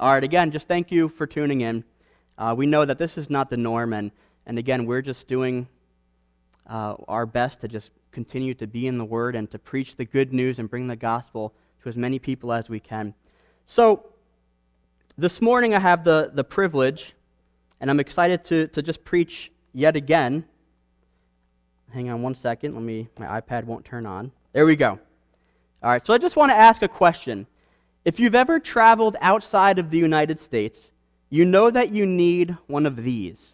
All right, again, just thank you for tuning in. Uh, we know that this is not the norm, and, and again, we're just doing uh, our best to just continue to be in the Word and to preach the good news and bring the gospel to as many people as we can. So, this morning I have the, the privilege, and I'm excited to, to just preach yet again. Hang on one second. Let me, my iPad won't turn on. There we go. All right, so I just want to ask a question. If you've ever traveled outside of the United States, you know that you need one of these.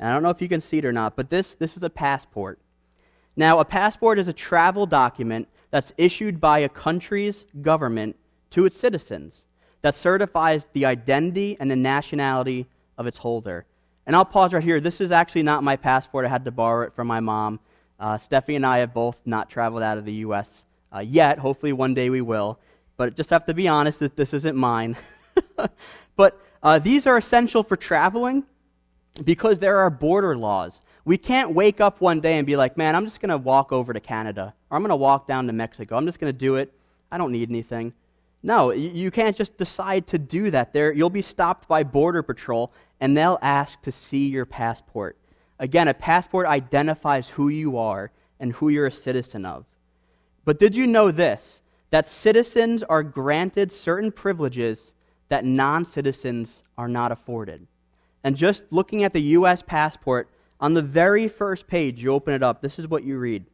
And I don't know if you can see it or not, but this, this is a passport. Now, a passport is a travel document that's issued by a country's government to its citizens that certifies the identity and the nationality of its holder. And I'll pause right here. This is actually not my passport. I had to borrow it from my mom. Uh, Steffi and I have both not traveled out of the U.S. Uh, yet. Hopefully, one day we will. But just have to be honest that this isn't mine. but uh, these are essential for traveling because there are border laws. We can't wake up one day and be like, man, I'm just going to walk over to Canada or I'm going to walk down to Mexico. I'm just going to do it. I don't need anything. No, you can't just decide to do that. There, you'll be stopped by Border Patrol and they'll ask to see your passport. Again, a passport identifies who you are and who you're a citizen of. But did you know this? That citizens are granted certain privileges that non citizens are not afforded. And just looking at the U.S. passport, on the very first page, you open it up, this is what you read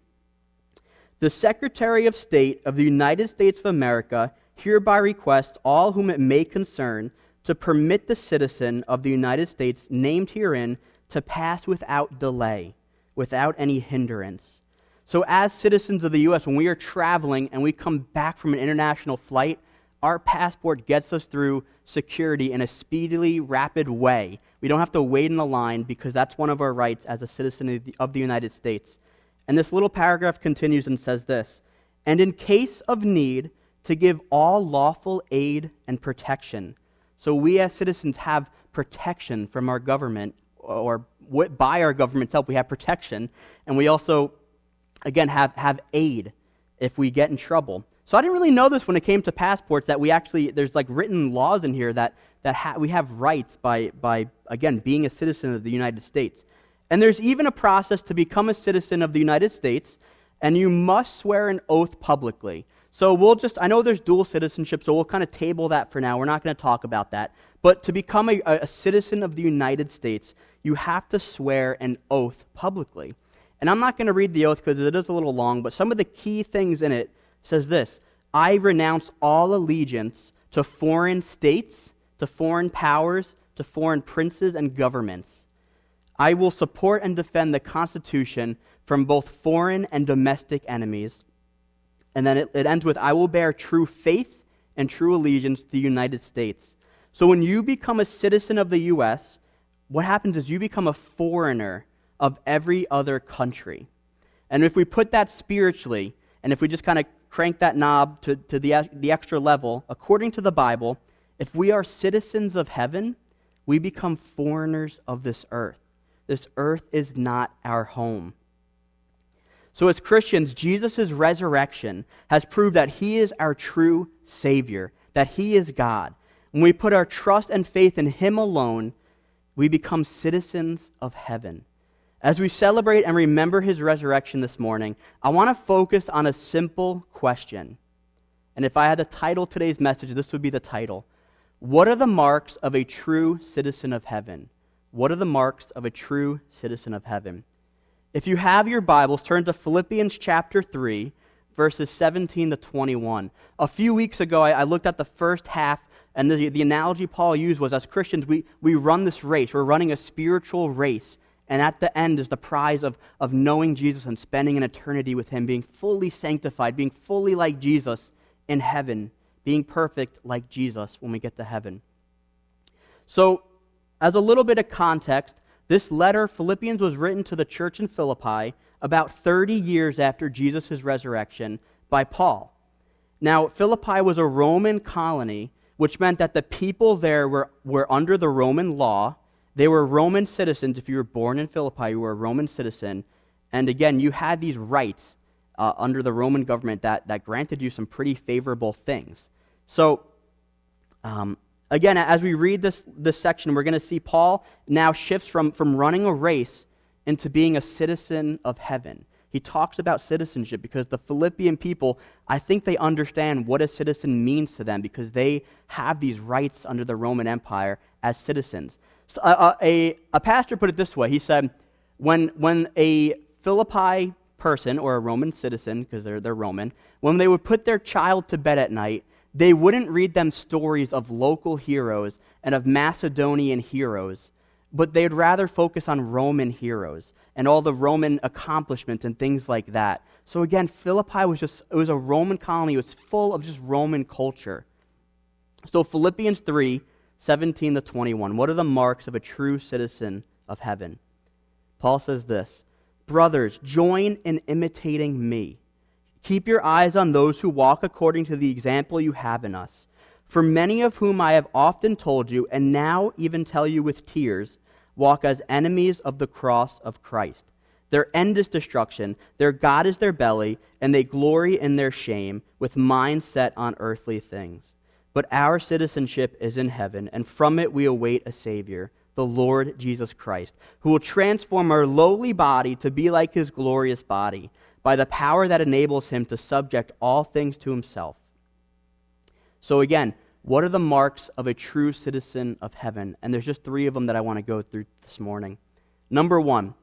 The Secretary of State of the United States of America hereby requests all whom it may concern to permit the citizen of the United States named herein to pass without delay, without any hindrance. So, as citizens of the U.S., when we are traveling and we come back from an international flight, our passport gets us through security in a speedily, rapid way. We don't have to wait in the line because that's one of our rights as a citizen of the, of the United States. And this little paragraph continues and says this And in case of need, to give all lawful aid and protection. So we as citizens have protection from our government, or by our government's help, we have protection. And we also, again, have, have aid if we get in trouble. So I didn't really know this when it came to passports that we actually, there's like written laws in here that, that ha- we have rights by, by, again, being a citizen of the United States. And there's even a process to become a citizen of the United States, and you must swear an oath publicly. So we'll just, I know there's dual citizenship, so we'll kind of table that for now. We're not going to talk about that. But to become a, a citizen of the United States, you have to swear an oath publicly. And I'm not going to read the oath because it is a little long, but some of the key things in it says this I renounce all allegiance to foreign states, to foreign powers, to foreign princes and governments. I will support and defend the Constitution from both foreign and domestic enemies. And then it, it, ends with I will bear true faith and true allegiance to the United States. So when you become a citizen of the U.S., what happens is you become a foreigner of every other country. And if we put that spiritually, and if we just kind of crank that knob to, to the, the extra level, according to the Bible, if we are citizens of heaven, we become foreigners of this earth. This earth is not our home. So, as Christians, Jesus' resurrection has proved that he is our true Savior, that he is God. When we put our trust and faith in him alone, we become citizens of heaven. As we celebrate and remember his resurrection this morning, I want to focus on a simple question. And if I had to title today's message, this would be the title What are the marks of a true citizen of heaven? What are the marks of a true citizen of heaven? If you have your Bibles, turn to Philippians chapter 3, verses 17 to 21. A few weeks ago, I, I looked at the first half, and the, the analogy Paul used was as Christians, we, we run this race. We're running a spiritual race. And at the end is the prize of, of knowing Jesus and spending an eternity with Him, being fully sanctified, being fully like Jesus in heaven, being perfect like Jesus when we get to heaven. So, as a little bit of context, this letter, Philippians, was written to the church in Philippi about 30 years after Jesus' resurrection by Paul. Now, Philippi was a Roman colony, which meant that the people there were, were under the Roman law they were Roman citizens. If you were born in Philippi, you were a Roman citizen. And again, you had these rights uh, under the Roman government that, that granted you some pretty favorable things. So, um, Again, as we read this, this section, we're going to see Paul now shifts from, from running a race into being a citizen of heaven. He talks about citizenship because the Philippian people, I think they understand what a citizen means to them because they have these rights under the Roman Empire as citizens. Uh, uh a, a pastor put it this way he said, when, when a Philippi person or a Roman citizen, because they're, they're Roman, when they would put their child to bed at night, they wouldn't read them stories of local heroes and of Macedonian heroes, but they'd rather focus on Roman heroes and all the Roman accomplishments and things like that. So again, Philippi was just it was a Roman colony. It was full of just Roman culture. So Philippians 3, 17 to 21. What are the marks of a true citizen of heaven? Paul says this Brothers, join in imitating me Keep your eyes on those who walk according to the example you have in us. For many of whom I have often told you, and now even tell you with tears, walk as enemies of the cross of Christ. Their end is destruction, their God is their belly, and they glory in their shame, with minds set on earthly things. But our citizenship is in heaven, and from it we await a Savior, the Lord Jesus Christ, who will transform our lowly body to be like his glorious body by the power that enables him to subject all things to himself. So, again, what are the marks of a true citizen of heaven? And there's just three of them that I want to go through this morning. Number one,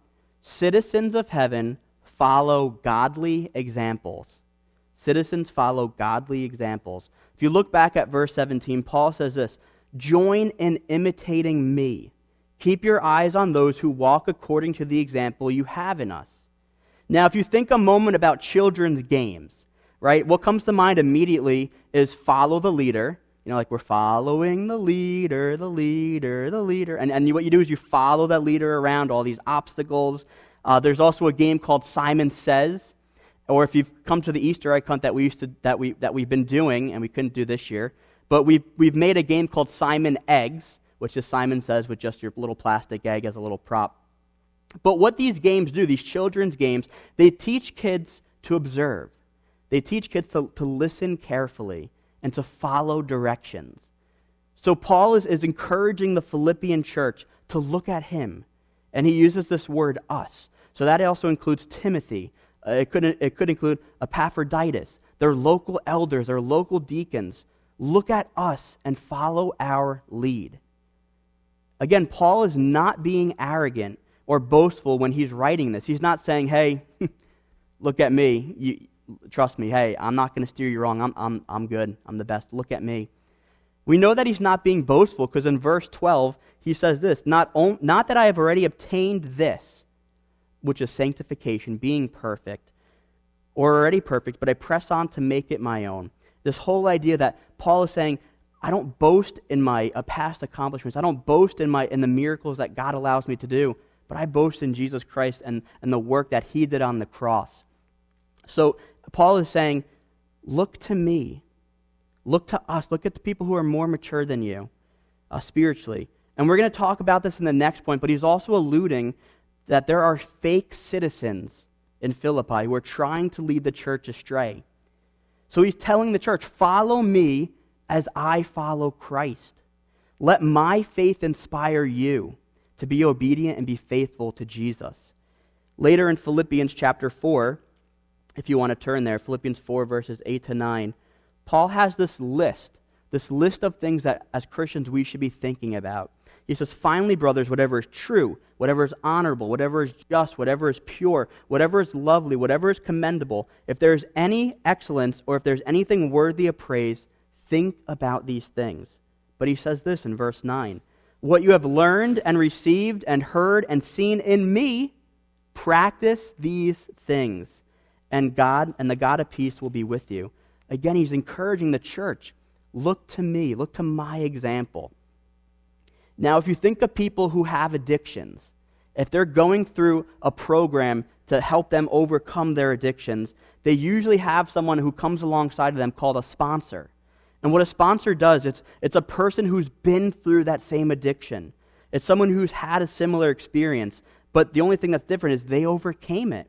citizens of heaven follow godly examples. Citizens follow godly examples. If you look back at verse 17, Paul says this Join in imitating me. Keep your eyes on those who walk according to the example you have in us. Now, if you think a moment about children's games, right, what comes to mind immediately is follow the leader. You know, like we're following the leader, the leader, the leader. And, and what you do is you follow that leader around all these obstacles. Uh, there's also a game called Simon Says. Or if you've come to the Easter egg hunt that, we used to, that, we, that we've been doing, and we couldn't do this year, but we've, we've made a game called Simon Eggs, which is Simon Says with just your little plastic egg as a little prop. But what these games do, these children's games, they teach kids to observe. They teach kids to, to listen carefully and to follow directions. So Paul is, is encouraging the Philippian church to look at him. And he uses this word us. So that also includes Timothy. Uh, it, could, it could include Epaphroditus, their local elders, their local deacons. Look at us and follow our lead. Again, Paul is not being arrogant or boastful when he's writing this. He's not saying, hey, look at me. You, trust me. Hey, I'm not going to steer you wrong. I'm, I'm, I'm good. I'm the best. Look at me. We know that he's not being boastful because in verse 12, he says this not, on, not that I have already obtained this, which is sanctification, being perfect, or already perfect, but I press on to make it my own. This whole idea that Paul is saying, I don't boast in my uh, past accomplishments. I don't boast in, my, in the miracles that God allows me to do but I boast in Jesus Christ and, and the work that he did on the cross. So Paul is saying, look to me. Look to us. Look at the people who are more mature than you uh, spiritually. And we're going to talk about this in the next point, but he's also alluding that there are fake citizens in Philippi who are trying to lead the church astray. So he's telling the church, follow me as I follow Christ. Let my faith inspire you to be obedient and be faithful to Jesus. Later in Philippians chapter 4, if you want to turn there, Philippians 4, verses 8 to 9, Paul has this list, this list of things that as Christians we should be thinking about. He says, Finally, brothers, whatever is true, whatever is honorable, whatever is just, whatever is pure, whatever is lovely, whatever is commendable, if there is any excellence or if there's anything worthy of praise, think about these things. But he says this in verse 9 what you have learned and received and heard and seen in me, practice these things, and God and the God of peace will be with you. Again, he's encouraging the church look to me, look to my example. Now, if you think of people who have addictions, if they're going through a program to help them overcome their addictions, they usually have someone who comes alongside of them called a sponsor. And what a sponsor does, it's, it's a person who's been through that same addiction. It's someone who's had a similar experience, but the only thing that's different is they overcame it.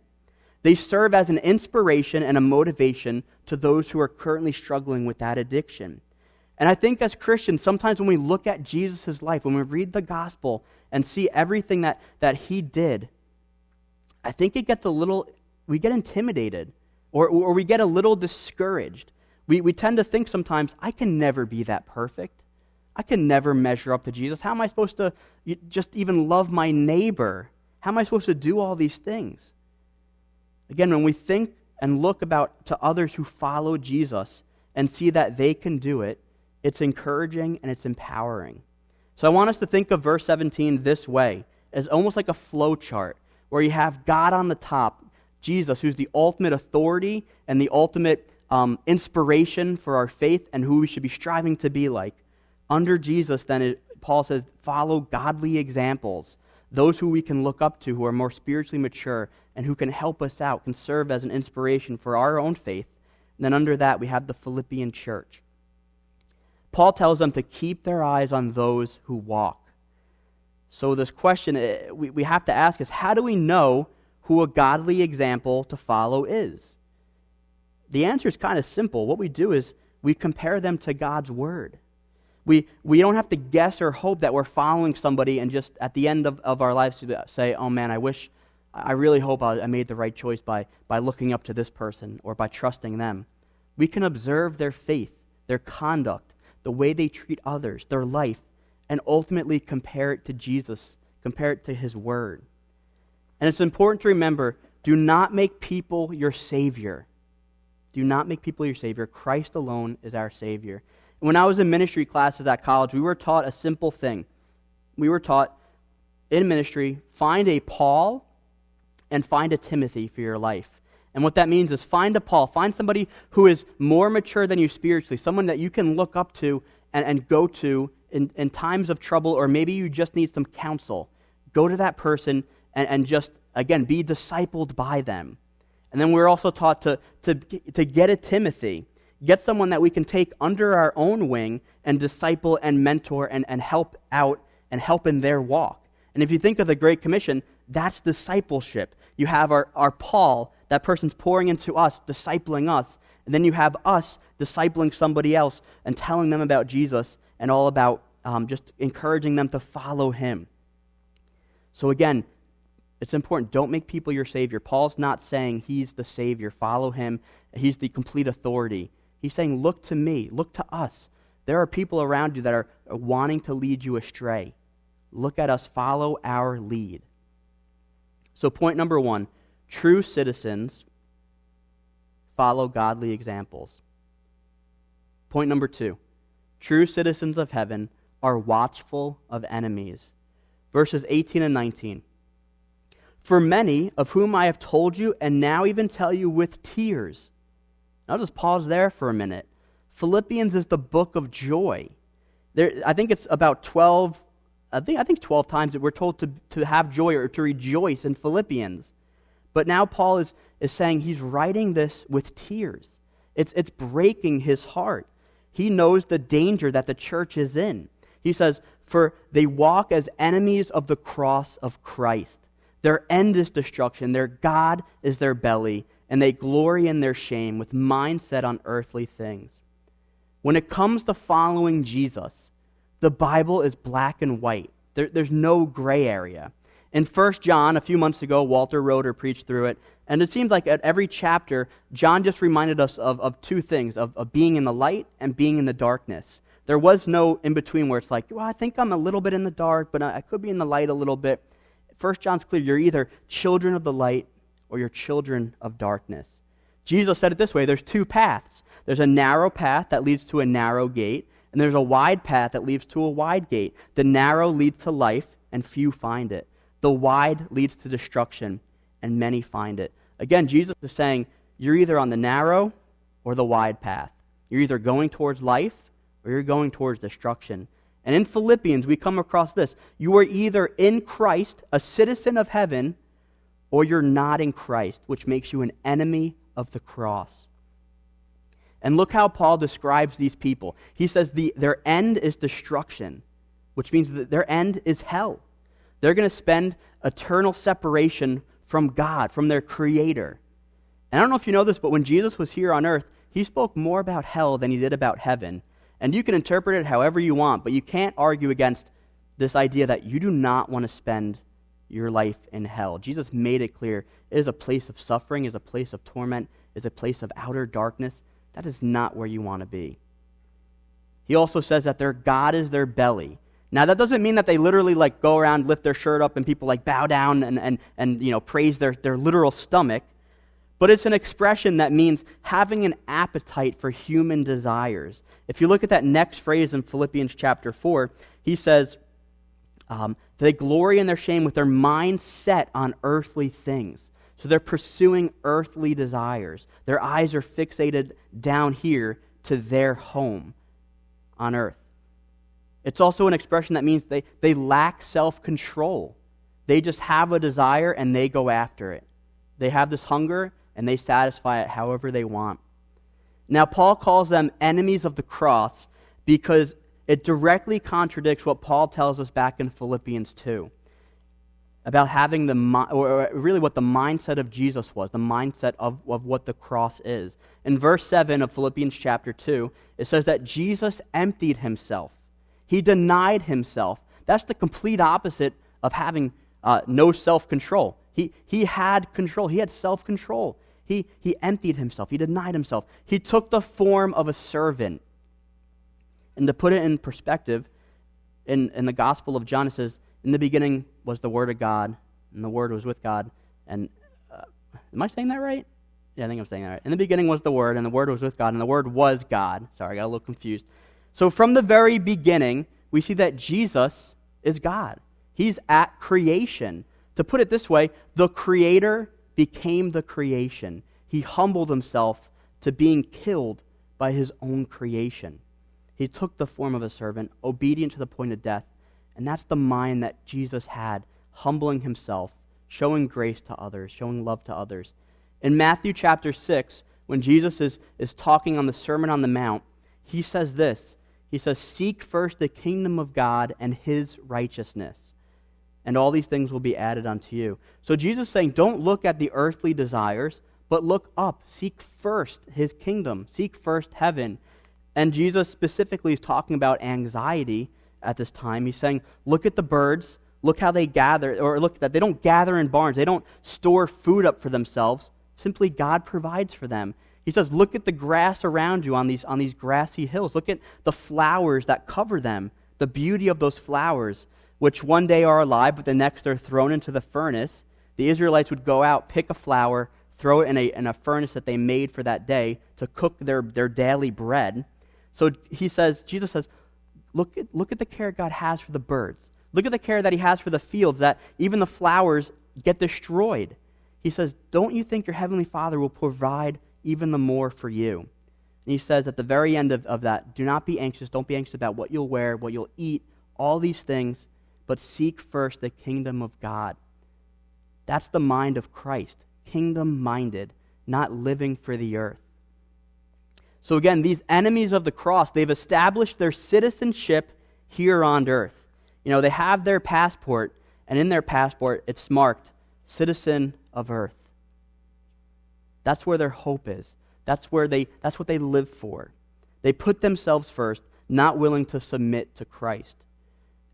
They serve as an inspiration and a motivation to those who are currently struggling with that addiction. And I think as Christians, sometimes when we look at Jesus' life, when we read the gospel and see everything that, that he did, I think it gets a little, we get intimidated or, or we get a little discouraged. We, we tend to think sometimes, I can never be that perfect. I can never measure up to Jesus. How am I supposed to just even love my neighbor? How am I supposed to do all these things? Again, when we think and look about to others who follow Jesus and see that they can do it, it's encouraging and it's empowering. So I want us to think of verse 17 this way as almost like a flow chart where you have God on the top, Jesus, who's the ultimate authority and the ultimate um, inspiration for our faith and who we should be striving to be like. Under Jesus, then, it, Paul says, follow godly examples, those who we can look up to who are more spiritually mature and who can help us out, can serve as an inspiration for our own faith. And then under that, we have the Philippian church. Paul tells them to keep their eyes on those who walk. So, this question eh, we, have to ask is how do we know who a godly example to follow is? The answer is kind of simple. What we do is we compare them to God's word. We, we don't have to guess or hope that we're following somebody and just at the end of, of our lives say, oh man, I wish, I really hope I, I made the right choice by, by looking up to this person or by trusting them. We can observe their faith, their conduct, the way they treat others, their life, and ultimately compare it to Jesus, compare it to His Word. And it's important to remember do not make people your Savior. Do not make people your Savior. Christ alone is our Savior. And when I was in ministry classes at college, we were taught a simple thing. We were taught in ministry find a Paul and find a Timothy for your life. And what that means is find a Paul, find somebody who is more mature than you spiritually, someone that you can look up to and, and go to in, in times of trouble, or maybe you just need some counsel. Go to that person and, and just, again, be discipled by them. And then we're also taught to, to, to get a Timothy, get someone that we can take under our own wing and disciple and mentor and, and help out and help in their walk. And if you think of the Great Commission, that's discipleship. You have our, our Paul, that person's pouring into us, discipling us. And then you have us discipling somebody else and telling them about Jesus and all about um, just encouraging them to follow him. So, again, it's important. Don't make people your Savior. Paul's not saying he's the Savior. Follow him. He's the complete authority. He's saying, look to me. Look to us. There are people around you that are wanting to lead you astray. Look at us. Follow our lead. So, point number one true citizens follow godly examples. Point number two true citizens of heaven are watchful of enemies. Verses 18 and 19. For many of whom I have told you, and now even tell you with tears. I'll just pause there for a minute. Philippians is the book of joy. There, I think it's about 12 I think, I think 12 times that we're told to, to have joy or to rejoice in Philippians. But now Paul is, is saying he's writing this with tears. It's, it's breaking his heart. He knows the danger that the church is in. He says, For they walk as enemies of the cross of Christ. Their end is destruction, their God is their belly, and they glory in their shame with mind set on earthly things. When it comes to following Jesus, the Bible is black and white. There, there's no gray area. In 1 John, a few months ago, Walter Roeder preached through it, and it seems like at every chapter, John just reminded us of, of two things of, of being in the light and being in the darkness. There was no in between where it's like, well, I think I'm a little bit in the dark, but I could be in the light a little bit. First John's clear you're either children of the light or you're children of darkness. Jesus said it this way there's two paths. There's a narrow path that leads to a narrow gate, and there's a wide path that leads to a wide gate. The narrow leads to life, and few find it. The wide leads to destruction, and many find it. Again, Jesus is saying, you're either on the narrow or the wide path. You're either going towards life or you're going towards destruction. And in Philippians, we come across this. You are either in Christ, a citizen of heaven, or you're not in Christ, which makes you an enemy of the cross. And look how Paul describes these people. He says the, their end is destruction, which means that their end is hell. They're going to spend eternal separation from God, from their Creator. And I don't know if you know this, but when Jesus was here on earth, he spoke more about hell than he did about heaven. And you can interpret it however you want, but you can't argue against this idea that you do not want to spend your life in hell. Jesus made it clear it is a place of suffering, is a place of torment, is a place of outer darkness. That is not where you want to be. He also says that their God is their belly. Now that doesn't mean that they literally like go around, lift their shirt up, and people like bow down and, and, and you know praise their, their literal stomach. But it's an expression that means having an appetite for human desires. If you look at that next phrase in Philippians chapter 4, he says, um, They glory in their shame with their mind set on earthly things. So they're pursuing earthly desires. Their eyes are fixated down here to their home on earth. It's also an expression that means they, they lack self control. They just have a desire and they go after it. They have this hunger and they satisfy it however they want. Now, Paul calls them enemies of the cross because it directly contradicts what Paul tells us back in Philippians 2 about having the, or really what the mindset of Jesus was, the mindset of, of what the cross is. In verse 7 of Philippians chapter 2, it says that Jesus emptied himself he denied himself. That's the complete opposite of having uh, no self control. He, he had control, he had self control. He, he emptied himself, he denied himself. He took the form of a servant. And to put it in perspective, in, in the Gospel of John, it says, In the beginning was the Word of God, and the Word was with God. And uh, am I saying that right? Yeah, I think I'm saying that right. In the beginning was the Word, and the Word was with God, and the Word was God. Sorry, I got a little confused. So from the very beginning, we see that Jesus is God. He's at creation. To put it this way, the Creator became the creation. He humbled himself to being killed by his own creation. He took the form of a servant, obedient to the point of death. And that's the mind that Jesus had, humbling himself, showing grace to others, showing love to others. In Matthew chapter 6, when Jesus is, is talking on the Sermon on the Mount, he says this he says, Seek first the kingdom of God and his righteousness, and all these things will be added unto you. So Jesus is saying, Don't look at the earthly desires, but look up. Seek first his kingdom, seek first heaven. And Jesus specifically is talking about anxiety at this time. He's saying, Look at the birds. Look how they gather, or look that they don't gather in barns. They don't store food up for themselves. Simply, God provides for them. He says, Look at the grass around you on these, on these grassy hills. Look at the flowers that cover them, the beauty of those flowers, which one day are alive, but the next they're thrown into the furnace. The Israelites would go out, pick a flower, throw it in a, in a furnace that they made for that day to cook their, their daily bread. So he says, Jesus says, look at, look at the care God has for the birds. Look at the care that he has for the fields, that even the flowers get destroyed. He says, Don't you think your heavenly Father will provide even the more for you. And he says at the very end of, of that, do not be anxious. Don't be anxious about what you'll wear, what you'll eat, all these things, but seek first the kingdom of God. That's the mind of Christ, kingdom minded, not living for the earth. So again, these enemies of the cross, they've established their citizenship here on earth. You know, they have their passport, and in their passport, it's marked citizen of earth. That's where their hope is. That's, where they, that's what they live for. They put themselves first, not willing to submit to Christ.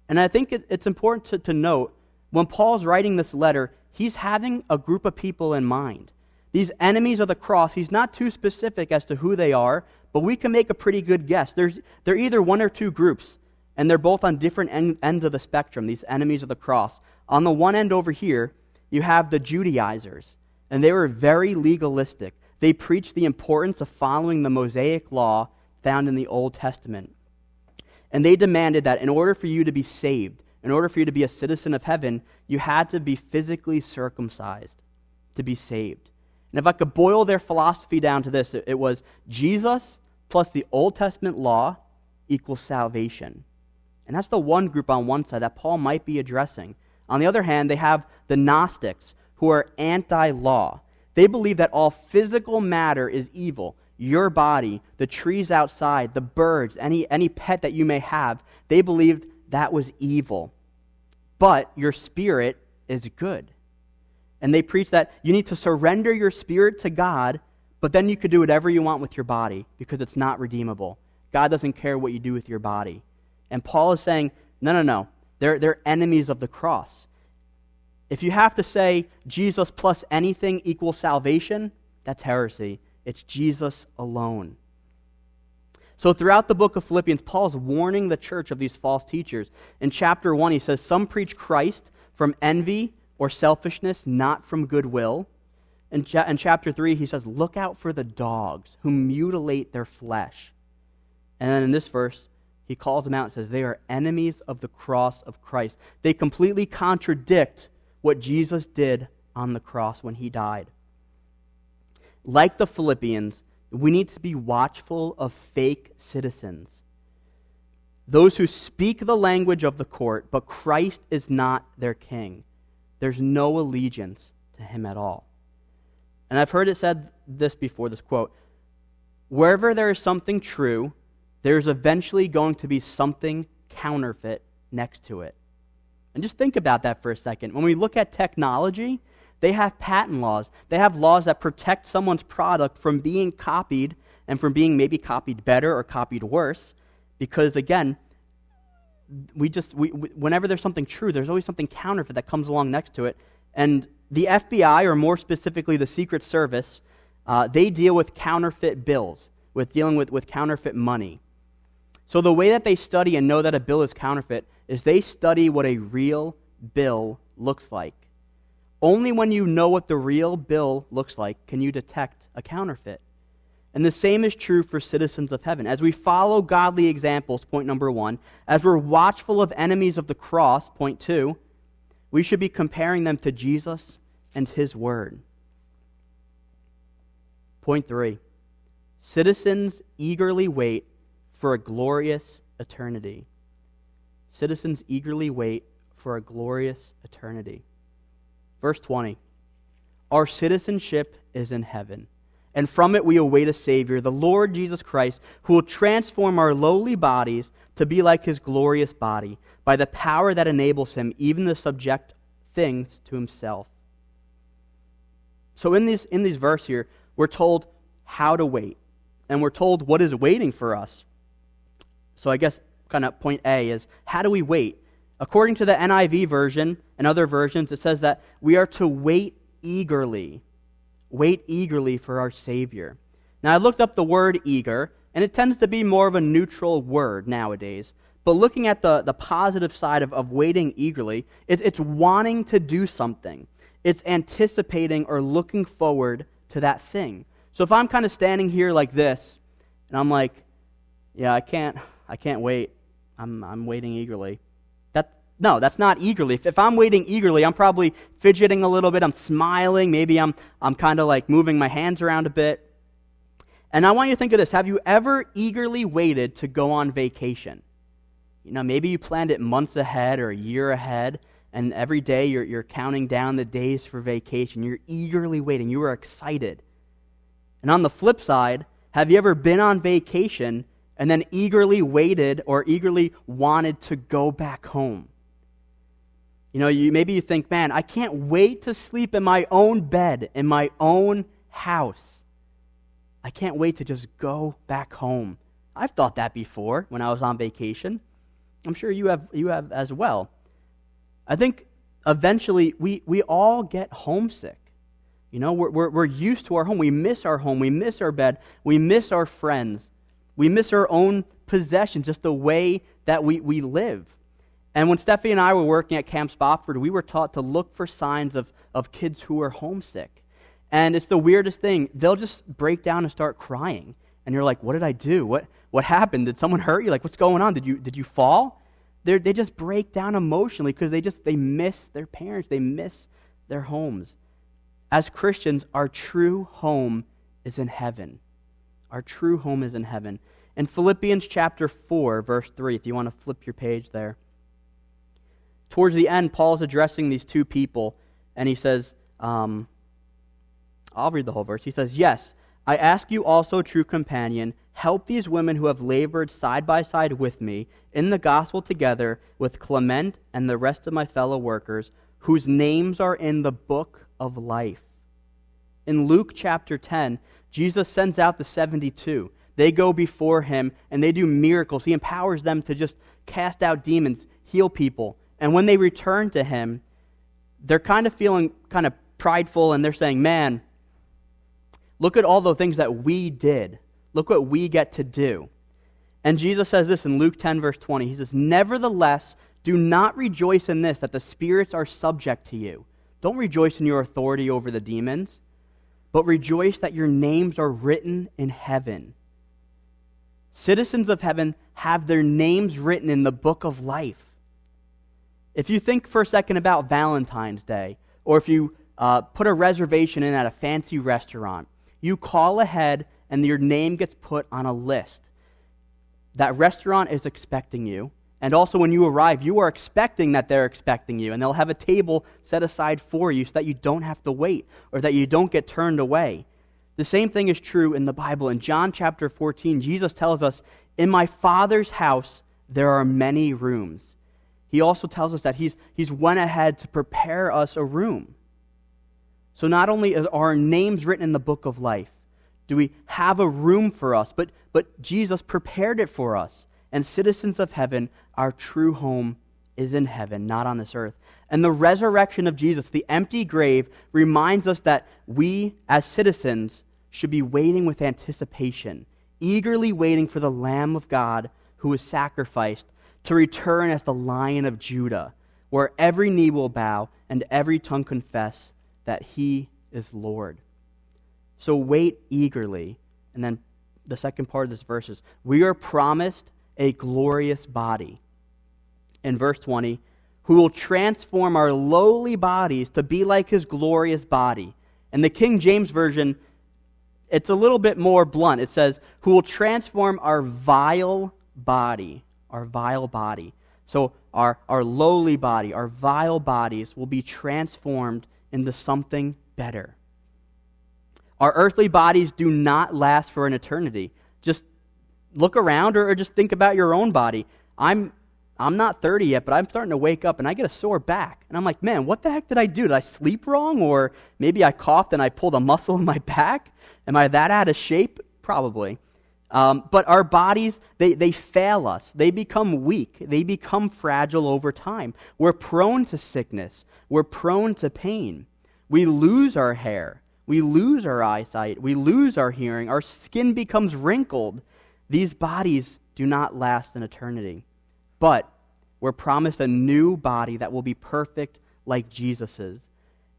And I think it, it's important to, to note when Paul's writing this letter, he's having a group of people in mind. These enemies of the cross, he's not too specific as to who they are, but we can make a pretty good guess. There's, they're either one or two groups, and they're both on different end, ends of the spectrum, these enemies of the cross. On the one end over here, you have the Judaizers and they were very legalistic. They preached the importance of following the Mosaic law found in the Old Testament. And they demanded that in order for you to be saved, in order for you to be a citizen of heaven, you had to be physically circumcised to be saved. And if I could boil their philosophy down to this, it was Jesus plus the Old Testament law equals salvation. And that's the one group on one side that Paul might be addressing. On the other hand, they have the Gnostics, who are anti law. They believe that all physical matter is evil. Your body, the trees outside, the birds, any, any pet that you may have, they believed that was evil. But your spirit is good. And they preach that you need to surrender your spirit to God, but then you could do whatever you want with your body because it's not redeemable. God doesn't care what you do with your body. And Paul is saying, no, no, no. They're, they're enemies of the cross. If you have to say Jesus plus anything equals salvation, that's heresy. It's Jesus alone. So, throughout the book of Philippians, Paul is warning the church of these false teachers. In chapter 1, he says, Some preach Christ from envy or selfishness, not from goodwill. In, in chapter 3, he says, Look out for the dogs who mutilate their flesh. And then in this verse, he calls them out and says, They are enemies of the cross of Christ. They completely contradict what Jesus did on the cross when he died. Like the Philippians, we need to be watchful of fake citizens. Those who speak the language of the court, but Christ is not their king. There's no allegiance to him at all. And I've heard it said this before this quote Wherever there is something true, there's eventually going to be something counterfeit next to it. And just think about that for a second. When we look at technology, they have patent laws. They have laws that protect someone's product from being copied and from being maybe copied better or copied worse. Because again, we just, we, we, whenever there's something true, there's always something counterfeit that comes along next to it. And the FBI, or more specifically the Secret Service, uh, they deal with counterfeit bills, with dealing with, with counterfeit money. So the way that they study and know that a bill is counterfeit is they study what a real bill looks like. Only when you know what the real bill looks like can you detect a counterfeit. And the same is true for citizens of heaven. As we follow godly examples, point number one, as we're watchful of enemies of the cross, point two, we should be comparing them to Jesus and his word. Point three, citizens eagerly wait for a glorious eternity. Citizens eagerly wait for a glorious eternity. Verse 20 Our citizenship is in heaven, and from it we await a Savior, the Lord Jesus Christ, who will transform our lowly bodies to be like his glorious body by the power that enables him even to subject things to himself. So in these in these verse here, we're told how to wait, and we're told what is waiting for us. So I guess kind of point A is how do we wait? According to the NIV version and other versions, it says that we are to wait eagerly. Wait eagerly for our Savior. Now, I looked up the word eager, and it tends to be more of a neutral word nowadays. But looking at the, the positive side of, of waiting eagerly, it, it's wanting to do something, it's anticipating or looking forward to that thing. So if I'm kind of standing here like this, and I'm like, yeah, I can't, I can't wait. I'm, I'm waiting eagerly. That, no, that's not eagerly. If, if I'm waiting eagerly, I'm probably fidgeting a little bit. I'm smiling. Maybe I'm, I'm kind of like moving my hands around a bit. And I want you to think of this. Have you ever eagerly waited to go on vacation? You know, maybe you planned it months ahead or a year ahead, and every day you're, you're counting down the days for vacation. You're eagerly waiting. You are excited. And on the flip side, have you ever been on vacation and then eagerly waited or eagerly wanted to go back home? You know, you, maybe you think, man, I can't wait to sleep in my own bed, in my own house. I can't wait to just go back home. I've thought that before when I was on vacation. I'm sure you have, you have as well. I think eventually we, we all get homesick. You know, we're, we're, we're used to our home. We miss our home. We miss our bed. We miss our friends. We miss our own possessions, just the way that we, we live. And when Stephanie and I were working at Camp Spofford, we were taught to look for signs of, of kids who are homesick. And it's the weirdest thing. They'll just break down and start crying. And you're like, what did I do? What, what happened? Did someone hurt you? Like, what's going on? Did you, did you fall? They're, they just break down emotionally because they just they miss their parents. They miss their homes. As Christians, our true home is in heaven. Our true home is in heaven. In Philippians chapter 4, verse 3, if you want to flip your page there. Towards the end, Paul's addressing these two people, and he says, um, I'll read the whole verse. He says, Yes, I ask you also, true companion, help these women who have labored side by side with me in the gospel together with Clement and the rest of my fellow workers, whose names are in the book of life. In Luke chapter 10, Jesus sends out the 72, They go before him and they do miracles. He empowers them to just cast out demons, heal people. And when they return to him, they're kind of feeling kind of prideful and they're saying, Man, look at all the things that we did. Look what we get to do. And Jesus says this in Luke 10, verse 20. He says, Nevertheless, do not rejoice in this, that the spirits are subject to you. Don't rejoice in your authority over the demons, but rejoice that your names are written in heaven. Citizens of heaven have their names written in the book of life. If you think for a second about Valentine's Day, or if you uh, put a reservation in at a fancy restaurant, you call ahead and your name gets put on a list. That restaurant is expecting you. And also, when you arrive, you are expecting that they're expecting you. And they'll have a table set aside for you so that you don't have to wait or that you don't get turned away. The same thing is true in the Bible. In John chapter 14, Jesus tells us, In my Father's house there are many rooms. He also tells us that he's, he's went ahead to prepare us a room. So not only are our names written in the book of life, do we have a room for us, but, but Jesus prepared it for us. And citizens of heaven, our true home is in heaven, not on this earth. And the resurrection of Jesus, the empty grave, reminds us that we, as citizens, should be waiting with anticipation, eagerly waiting for the Lamb of God who was sacrificed to return as the Lion of Judah, where every knee will bow and every tongue confess that he is Lord. So wait eagerly. And then the second part of this verse is we are promised a glorious body. In verse 20, who will transform our lowly bodies to be like his glorious body. In the King James Version, it's a little bit more blunt. It says, who will transform our vile body. Our vile body. So our, our lowly body, our vile bodies will be transformed into something better. Our earthly bodies do not last for an eternity. Just look around or, or just think about your own body. I'm I'm not 30 yet, but I'm starting to wake up and I get a sore back. And I'm like, man, what the heck did I do? Did I sleep wrong? Or maybe I coughed and I pulled a muscle in my back? Am I that out of shape? Probably. Um, but our bodies, they, they fail us. They become weak. They become fragile over time. We're prone to sickness. We're prone to pain. We lose our hair. We lose our eyesight. We lose our hearing. Our skin becomes wrinkled. These bodies do not last an eternity. But we're promised a new body that will be perfect like Jesus's.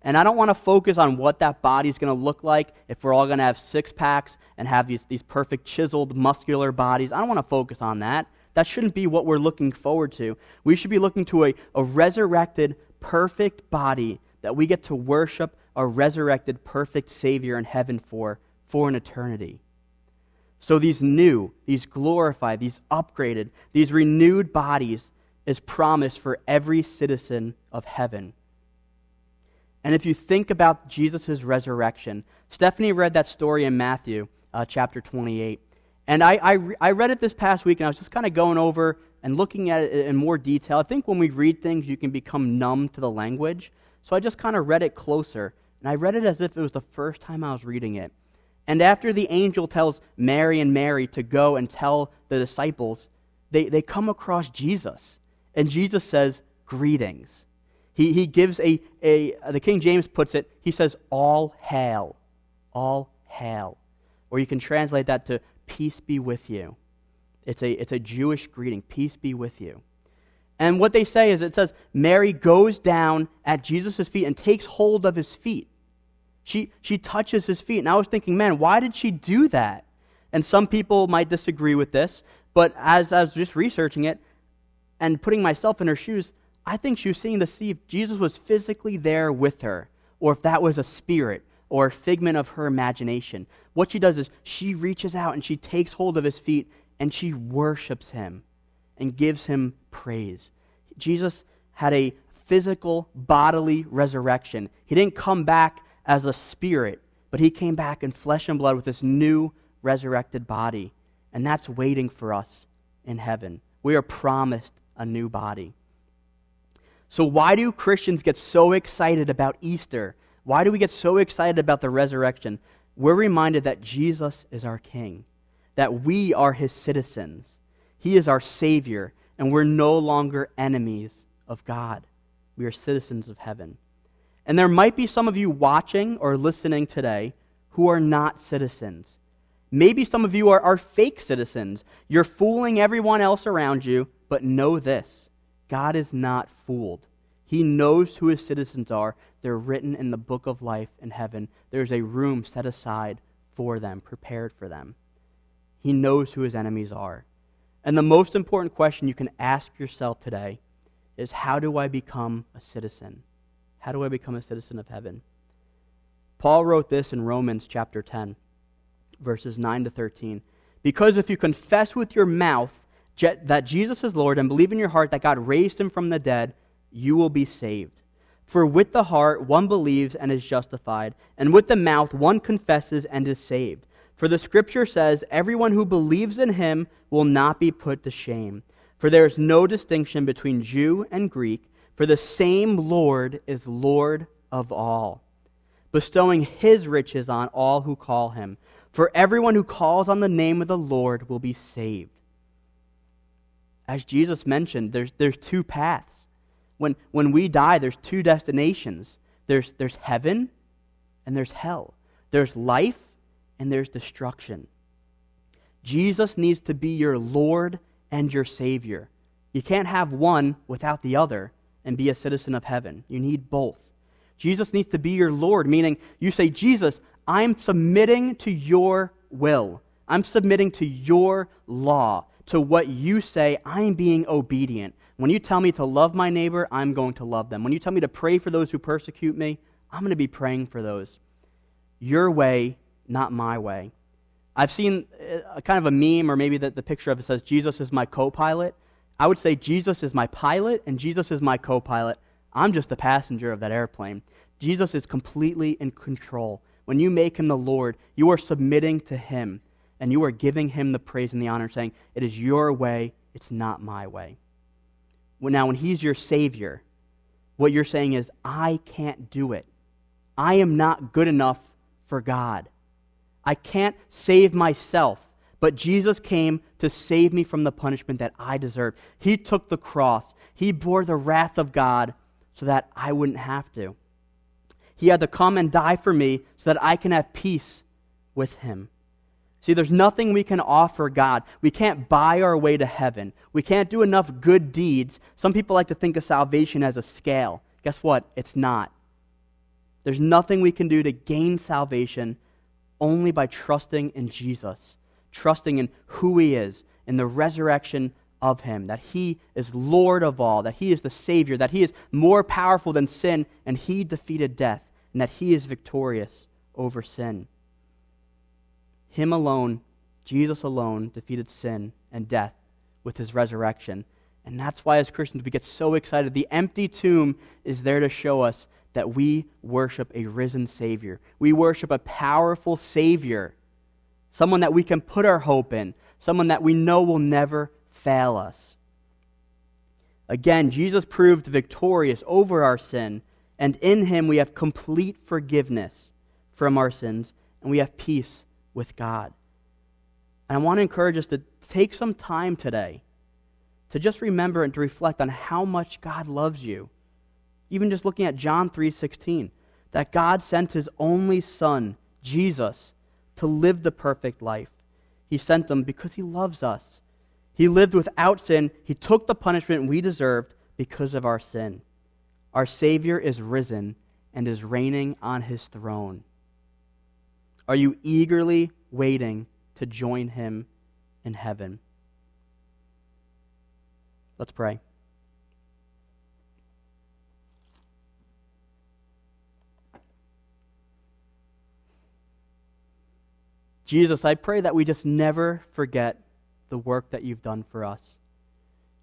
And I don't want to focus on what that body is going to look like if we're all going to have six packs and have these, these perfect, chiseled, muscular bodies. I don't want to focus on that. That shouldn't be what we're looking forward to. We should be looking to a, a resurrected, perfect body that we get to worship a resurrected, perfect Savior in heaven for, for an eternity. So these new, these glorified, these upgraded, these renewed bodies is promised for every citizen of heaven. And if you think about Jesus' resurrection, Stephanie read that story in Matthew uh, chapter 28. And I, I, I read it this past week, and I was just kind of going over and looking at it in more detail. I think when we read things, you can become numb to the language. So I just kind of read it closer. And I read it as if it was the first time I was reading it. And after the angel tells Mary and Mary to go and tell the disciples, they, they come across Jesus. And Jesus says, Greetings. He, he gives a, a, the King James puts it, he says, All hail. All hail. Or you can translate that to, Peace be with you. It's a, it's a Jewish greeting, Peace be with you. And what they say is it says, Mary goes down at Jesus' feet and takes hold of his feet. She, she touches his feet. And I was thinking, man, why did she do that? And some people might disagree with this, but as I was just researching it and putting myself in her shoes, I think she was seeing to see if Jesus was physically there with her, or if that was a spirit or a figment of her imagination. What she does is she reaches out and she takes hold of his feet and she worships him and gives him praise. Jesus had a physical, bodily resurrection. He didn't come back as a spirit, but he came back in flesh and blood with this new resurrected body. And that's waiting for us in heaven. We are promised a new body. So, why do Christians get so excited about Easter? Why do we get so excited about the resurrection? We're reminded that Jesus is our King, that we are his citizens. He is our Savior, and we're no longer enemies of God. We are citizens of heaven. And there might be some of you watching or listening today who are not citizens. Maybe some of you are, are fake citizens. You're fooling everyone else around you, but know this God is not fooled. He knows who his citizens are. They're written in the book of life in heaven. There's a room set aside for them, prepared for them. He knows who his enemies are. And the most important question you can ask yourself today is how do I become a citizen? How do I become a citizen of heaven? Paul wrote this in Romans chapter 10, verses 9 to 13. Because if you confess with your mouth that Jesus is Lord and believe in your heart that God raised him from the dead, you will be saved. For with the heart one believes and is justified, and with the mouth one confesses and is saved. For the scripture says, Everyone who believes in him will not be put to shame. For there is no distinction between Jew and Greek, for the same Lord is Lord of all, bestowing his riches on all who call him. For everyone who calls on the name of the Lord will be saved. As Jesus mentioned, there's, there's two paths when, when we die, there's two destinations there's, there's heaven and there's hell, there's life and there's destruction. Jesus needs to be your Lord and your Savior. You can't have one without the other and be a citizen of heaven. You need both. Jesus needs to be your Lord, meaning you say, Jesus, I'm submitting to your will. I'm submitting to your law, to what you say. I'm being obedient. When you tell me to love my neighbor, I'm going to love them. When you tell me to pray for those who persecute me, I'm going to be praying for those. Your way, not my way. I've seen a uh, kind of a meme, or maybe the, the picture of it says, Jesus is my co pilot. I would say Jesus is my pilot and Jesus is my co pilot. I'm just the passenger of that airplane. Jesus is completely in control. When you make him the Lord, you are submitting to him and you are giving him the praise and the honor, saying, It is your way, it's not my way. Now, when He's your Savior, what you're saying is, I can't do it. I am not good enough for God. I can't save myself. But Jesus came to save me from the punishment that I deserve. He took the cross, He bore the wrath of God so that I wouldn't have to. He had to come and die for me so that I can have peace with Him. See, there's nothing we can offer God. We can't buy our way to heaven. We can't do enough good deeds. Some people like to think of salvation as a scale. Guess what? It's not. There's nothing we can do to gain salvation only by trusting in Jesus, trusting in who He is, in the resurrection of Him, that He is Lord of all, that He is the Savior, that He is more powerful than sin, and He defeated death, and that He is victorious over sin. Him alone, Jesus alone, defeated sin and death with his resurrection. And that's why, as Christians, we get so excited. The empty tomb is there to show us that we worship a risen Savior. We worship a powerful Savior, someone that we can put our hope in, someone that we know will never fail us. Again, Jesus proved victorious over our sin, and in him we have complete forgiveness from our sins, and we have peace with God. And I want to encourage us to take some time today to just remember and to reflect on how much God loves you. Even just looking at John 3:16, that God sent his only son, Jesus, to live the perfect life. He sent them because he loves us. He lived without sin. He took the punishment we deserved because of our sin. Our Savior is risen and is reigning on his throne. Are you eagerly waiting to join him in heaven? Let's pray. Jesus, I pray that we just never forget the work that you've done for us.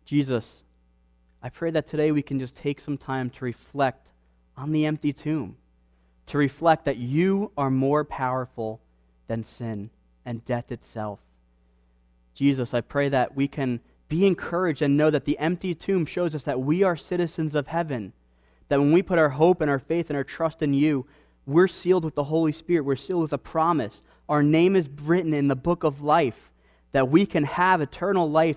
Jesus, I pray that today we can just take some time to reflect on the empty tomb to reflect that you are more powerful than sin and death itself. Jesus, I pray that we can be encouraged and know that the empty tomb shows us that we are citizens of heaven. That when we put our hope and our faith and our trust in you, we're sealed with the Holy Spirit. We're sealed with a promise. Our name is written in the book of life. that we can have eternal life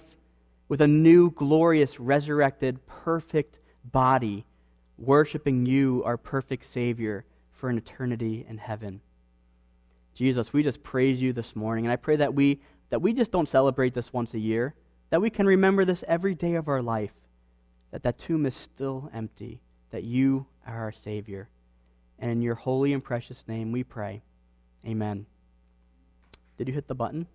with a new, glorious, resurrected, perfect body, worshiping you, our perfect Savior, for an eternity in heaven. Jesus, we just praise you this morning, and I pray that we that we just don't celebrate this once a year, that we can remember this every day of our life, that that tomb is still empty, that you are our Savior. And in your holy and precious name we pray. Amen. Did you hit the button?